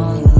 okay,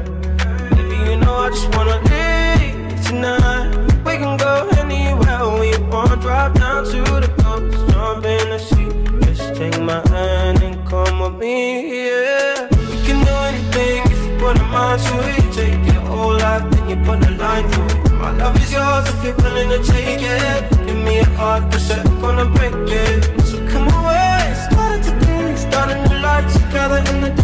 just wanna leave tonight. We can go anywhere we want. Drive down to the coast, jump in the sea. Just take my hand and come with me, yeah. We can do anything if you put a mind to it. Take your whole life, then you put a line through it. My love is yours if you're willing to take it. Give me a heart that's gonna break it. So come away, started today Start a life together in place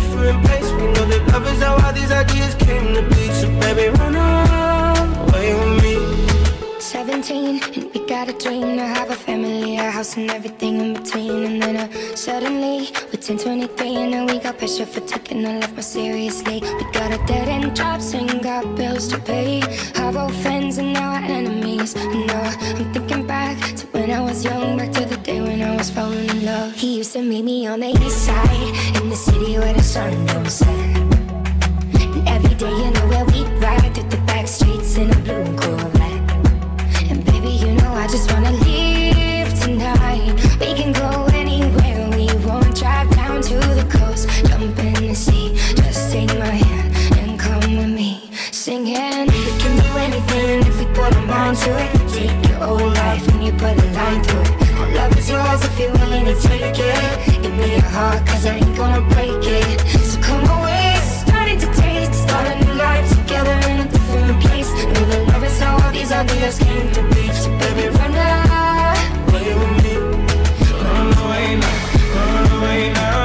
How all these ideas came to be. So baby, run away with me. 17 and we got a dream to have a family, a house and everything in between. And then uh, suddenly we're 10, 23 and now we got pressure for taking our life more seriously. We got a dead end jobs and got bills to pay. Our old friends and now our enemies. And now I'm thinking back to when I was young Back to the day when I was falling in love. He used to meet me on the east side In the city where the sun don't set every day you know where we ride Through the back streets in a blue Corvette and baby, you know I just wanna leave tonight. We can go anywhere we want. Drive down to the coast, jump in the sea. Just take my hand and come with me, singing. We can do anything if we put our mind to it. Take your whole life and you put a line through it. Our love is yours if you're willing to take it. Give me your heart, cause I ain't gonna break it. So come away, New life together in a different place. Know that love is how all these ideas came to be. So baby, run away with me. Run away now, run away now,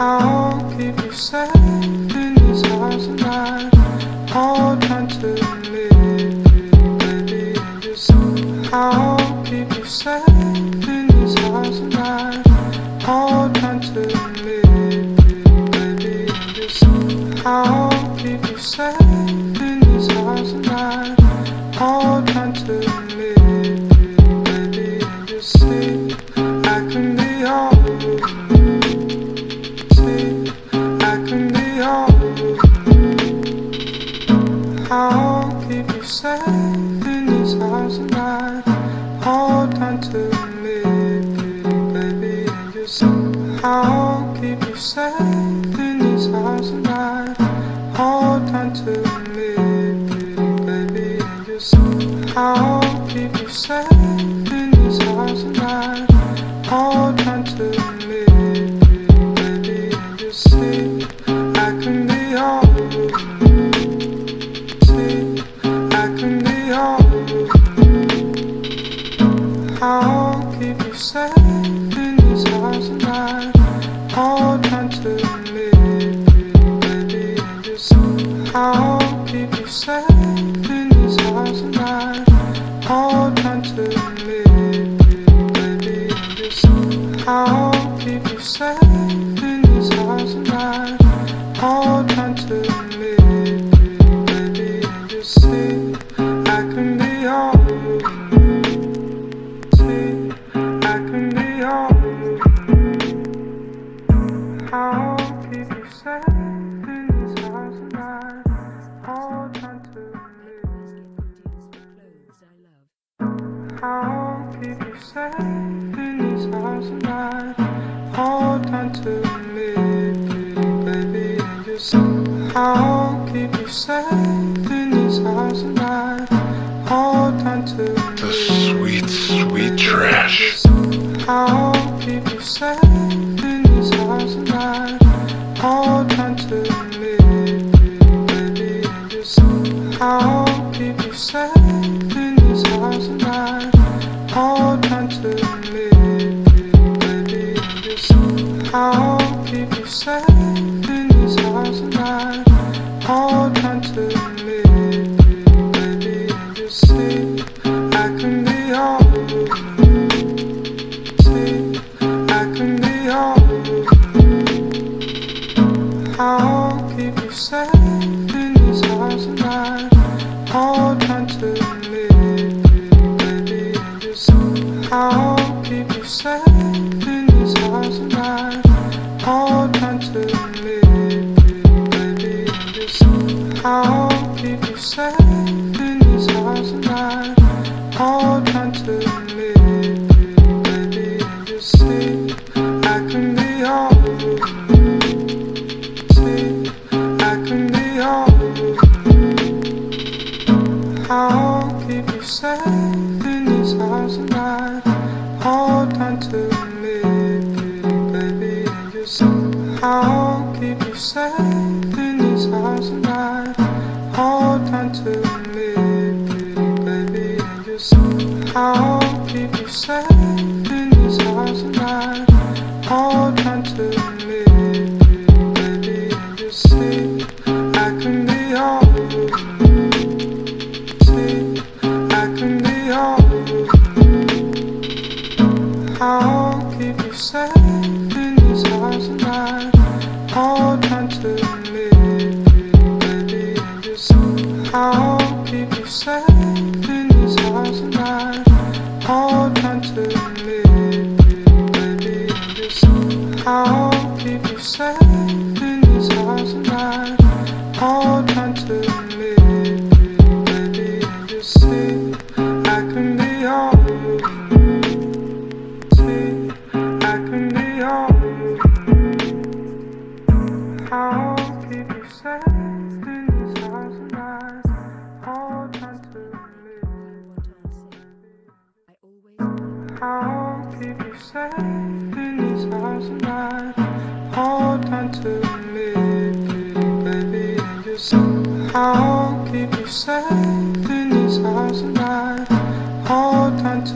I'll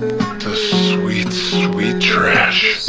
The sweet, sweet trash.